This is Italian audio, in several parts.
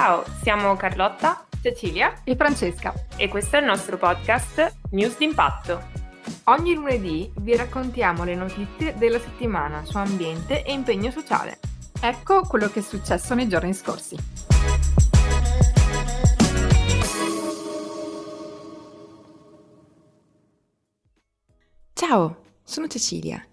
Ciao, siamo Carlotta, Cecilia e Francesca e questo è il nostro podcast News d'impatto. Ogni lunedì vi raccontiamo le notizie della settimana su ambiente e impegno sociale. Ecco quello che è successo nei giorni scorsi. Ciao, sono Cecilia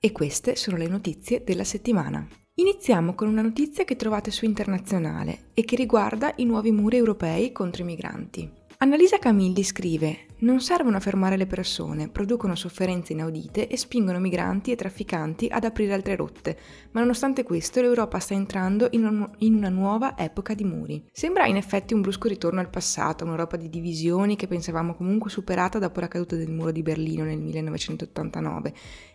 e queste sono le notizie della settimana. Iniziamo con una notizia che trovate su Internazionale e che riguarda i nuovi muri europei contro i migranti. Annalisa Camilli scrive non servono a fermare le persone, producono sofferenze inaudite e spingono migranti e trafficanti ad aprire altre rotte, ma nonostante questo l'Europa sta entrando in, un, in, una nuova epoca di muri. Sembra in effetti un brusco ritorno al passato, un'Europa di divisioni che pensavamo comunque superata dopo la caduta del muro di Berlino nel 1989,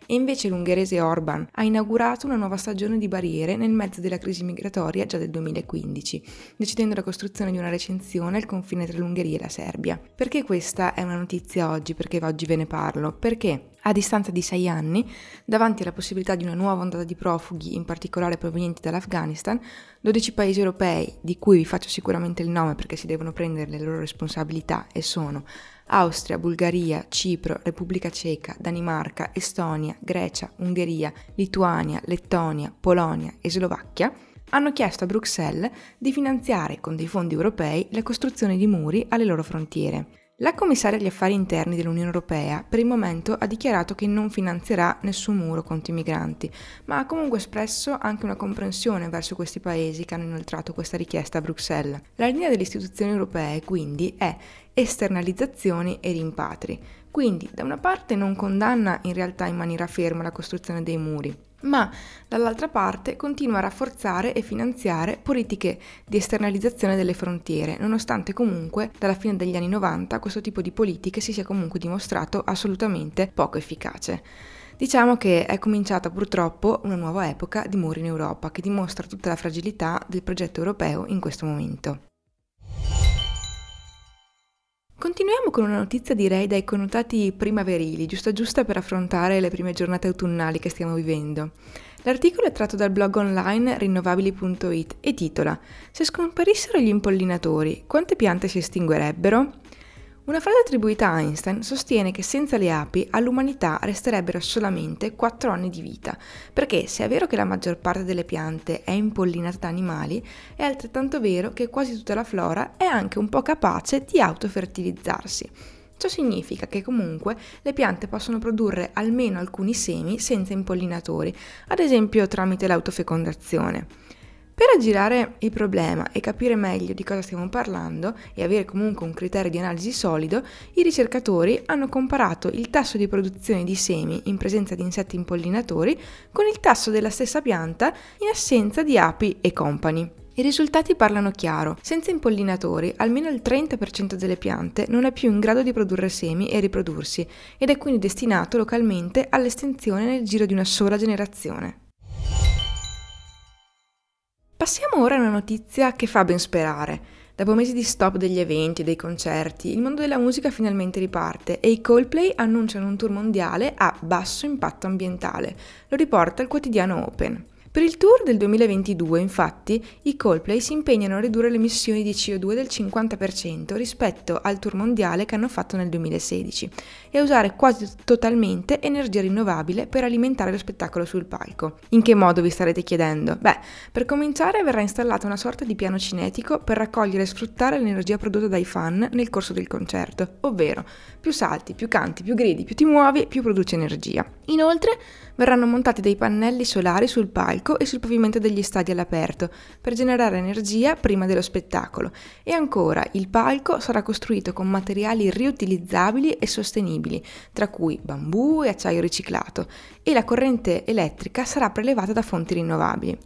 e invece l'ungherese Orban ha inaugurato una nuova stagione di barriere nel mezzo della crisi migratoria già del 2015, decidendo la costruzione di una recensione al confine tra l'Ungheria e la Serbia. Perché questa è una notizia oggi, perché oggi ve ne parlo? Perché a distanza di sei anni, davanti alla possibilità di una nuova ondata di profughi, in particolare provenienti dall'Afghanistan, 12 paesi europei, di cui vi faccio sicuramente il nome perché si devono prendere le loro responsabilità, e sono Austria, Bulgaria, Cipro, Repubblica Ceca, Danimarca, Estonia, Grecia, Ungheria, Lituania, Lettonia, Polonia e Slovacchia, hanno chiesto a Bruxelles di finanziare con dei fondi europei la costruzione di muri alle loro frontiere. La commissaria agli affari interni dell'Unione Europea per il momento ha dichiarato che non finanzierà nessun muro contro i migranti, ma ha comunque espresso anche una comprensione verso questi paesi che hanno inoltrato questa richiesta a Bruxelles. La linea delle istituzioni europee quindi è esternalizzazioni e rimpatri. Quindi da una parte non condanna in realtà in maniera ferma la costruzione dei muri, ma dall'altra parte continua a rafforzare e finanziare politiche di esternalizzazione delle frontiere, nonostante comunque dalla fine degli anni 90 questo tipo di politiche si sia comunque dimostrato assolutamente poco efficace. Diciamo che è cominciata purtroppo una nuova epoca di muri in Europa che dimostra tutta la fragilità del progetto europeo in questo momento. Con una notizia direi dai connotati primaverili, giusta giusta per affrontare le prime giornate autunnali che stiamo vivendo. L'articolo è tratto dal blog online rinnovabili.it e titola Se scomparissero gli impollinatori, quante piante si estinguerebbero? Una frase attribuita a Einstein sostiene che senza le api all'umanità resterebbero solamente 4 anni di vita, perché se è vero che la maggior parte delle piante è impollinata da animali, è altrettanto vero che quasi tutta la flora è anche un po' capace di autofertilizzarsi. Ciò significa che comunque le piante possono produrre almeno alcuni semi senza impollinatori, ad esempio tramite l'autofecondazione. Per aggirare il problema e capire meglio di cosa stiamo parlando e avere comunque un criterio di analisi solido, i ricercatori hanno comparato il tasso di produzione di semi in presenza di insetti impollinatori con il tasso della stessa pianta in assenza di api e compagni. I risultati parlano chiaro. Senza impollinatori, almeno il 30% delle piante non è più in grado di produrre semi e riprodursi ed è quindi destinato localmente all'estinzione nel giro di una sola generazione. Passiamo ora a una notizia che fa ben sperare. Dopo mesi di stop degli eventi e dei concerti, il mondo della musica finalmente riparte e i Coldplay annunciano un tour mondiale a basso impatto ambientale. Lo riporta il quotidiano Open. Per il tour del 2022, infatti, i Coldplay si impegnano a ridurre le emissioni di CO2 del 50% rispetto al tour mondiale che hanno fatto nel 2016 e a usare quasi totalmente energia rinnovabile per alimentare lo spettacolo sul palco. In che modo vi starete chiedendo? Beh, per cominciare verrà installata una sorta di piano cinetico per raccogliere e sfruttare l'energia prodotta dai fan nel corso del concerto, ovvero più salti, più canti, più gridi, più ti muovi, più produce energia. Inoltre verranno montati dei pannelli solari sul palco e sul pavimento degli stadi all'aperto per generare energia prima dello spettacolo e ancora il palco sarà costruito con materiali riutilizzabili e sostenibili, tra cui bambù e acciaio riciclato e la corrente elettrica sarà prelevata da fonti rinnovabili.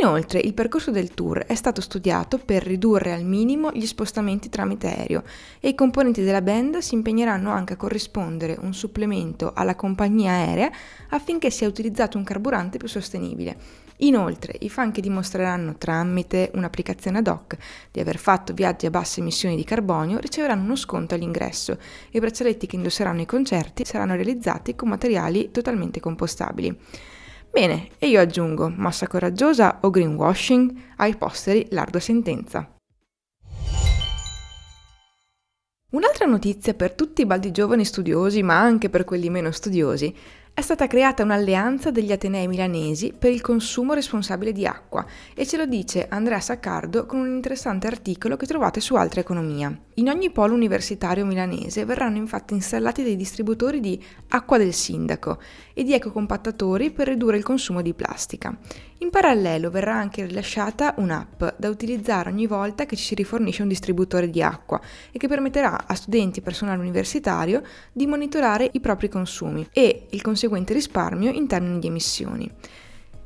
Inoltre il percorso del tour è stato studiato per ridurre al minimo gli spostamenti tramite aereo e i componenti della band si impegneranno anche a corrispondere un supplemento alla compagnia aerea affinché sia utilizzato un carburante più sostenibile. Inoltre i fan che dimostreranno tramite un'applicazione ad hoc di aver fatto viaggi a basse emissioni di carbonio riceveranno uno sconto all'ingresso e i braccialetti che indosseranno ai concerti saranno realizzati con materiali totalmente compostabili. Bene, e io aggiungo massa coraggiosa o greenwashing, ai posteri l'ardua sentenza. Un'altra notizia per tutti i baldi giovani studiosi, ma anche per quelli meno studiosi, è stata creata un'alleanza degli Atenei milanesi per il consumo responsabile di acqua e ce lo dice Andrea Saccardo con un interessante articolo che trovate su Altra Economia. In ogni polo universitario milanese verranno infatti installati dei distributori di acqua del sindaco e di ecocompattatori per ridurre il consumo di plastica. In parallelo verrà anche rilasciata un'app da utilizzare ogni volta che ci si rifornisce un distributore di acqua e che permetterà a studenti e personale universitario di monitorare i propri consumi e il conseguente risparmio in termini di emissioni.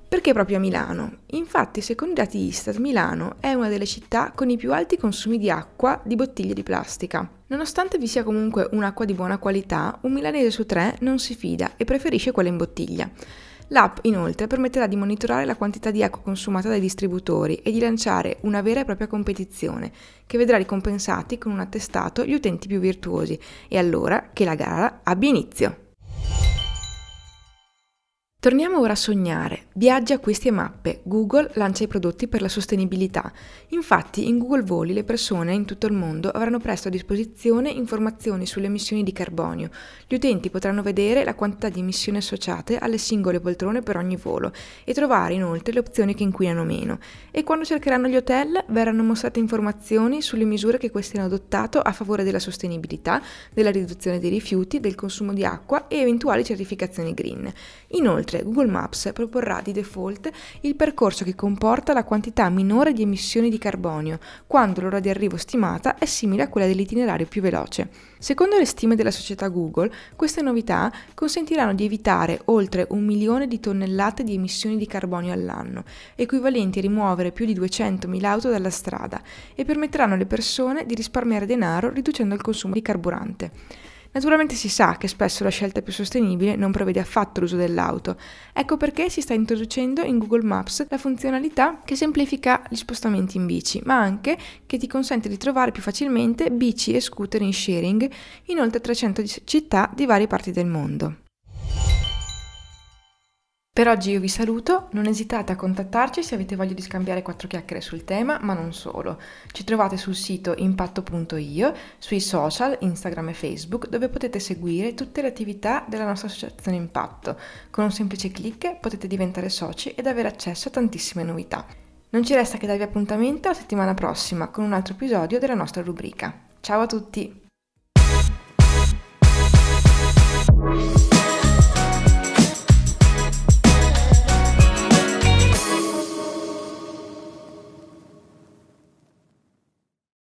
Perché proprio a Milano? Infatti, secondo i dati Istat, Milano è una delle città con i più alti consumi di acqua di bottiglie di plastica. Nonostante vi sia comunque un'acqua di buona qualità, un milanese su tre non si fida e preferisce quella in bottiglia. L'app inoltre permetterà di monitorare la quantità di acqua consumata dai distributori e di lanciare una vera e propria competizione che vedrà ricompensati con un attestato gli utenti più virtuosi e allora che la gara abbia inizio. Torniamo ora a sognare. Viaggi, acquisti e mappe. Google lancia i prodotti per la sostenibilità. Infatti, in Google Voli le persone in tutto il mondo avranno presto a disposizione informazioni sulle emissioni di carbonio. Gli utenti potranno vedere la quantità di emissioni associate alle singole poltrone per ogni volo e trovare inoltre le opzioni che inquinano meno. E quando cercheranno gli hotel verranno mostrate informazioni sulle misure che questi hanno adottato a favore della sostenibilità, della riduzione dei rifiuti, del consumo di acqua e eventuali certificazioni green. Inoltre, Inoltre Google Maps proporrà di default il percorso che comporta la quantità minore di emissioni di carbonio, quando l'ora di arrivo stimata è simile a quella dell'itinerario più veloce. Secondo le stime della società Google, queste novità consentiranno di evitare oltre un milione di tonnellate di emissioni di carbonio all'anno, equivalenti a rimuovere più di 200.000 auto dalla strada, e permetteranno alle persone di risparmiare denaro riducendo il consumo di carburante. Naturalmente si sa che spesso la scelta più sostenibile non prevede affatto l'uso dell'auto. Ecco perché si sta introducendo in Google Maps la funzionalità che semplifica gli spostamenti in bici, ma anche che ti consente di trovare più facilmente bici e scooter in sharing in oltre 300 città di varie parti del mondo. Per oggi io vi saluto, non esitate a contattarci se avete voglia di scambiare quattro chiacchiere sul tema, ma non solo. Ci trovate sul sito impatto.io, sui social, Instagram e Facebook, dove potete seguire tutte le attività della nostra associazione Impatto. Con un semplice clic potete diventare soci ed avere accesso a tantissime novità. Non ci resta che darvi appuntamento la settimana prossima con un altro episodio della nostra rubrica. Ciao a tutti!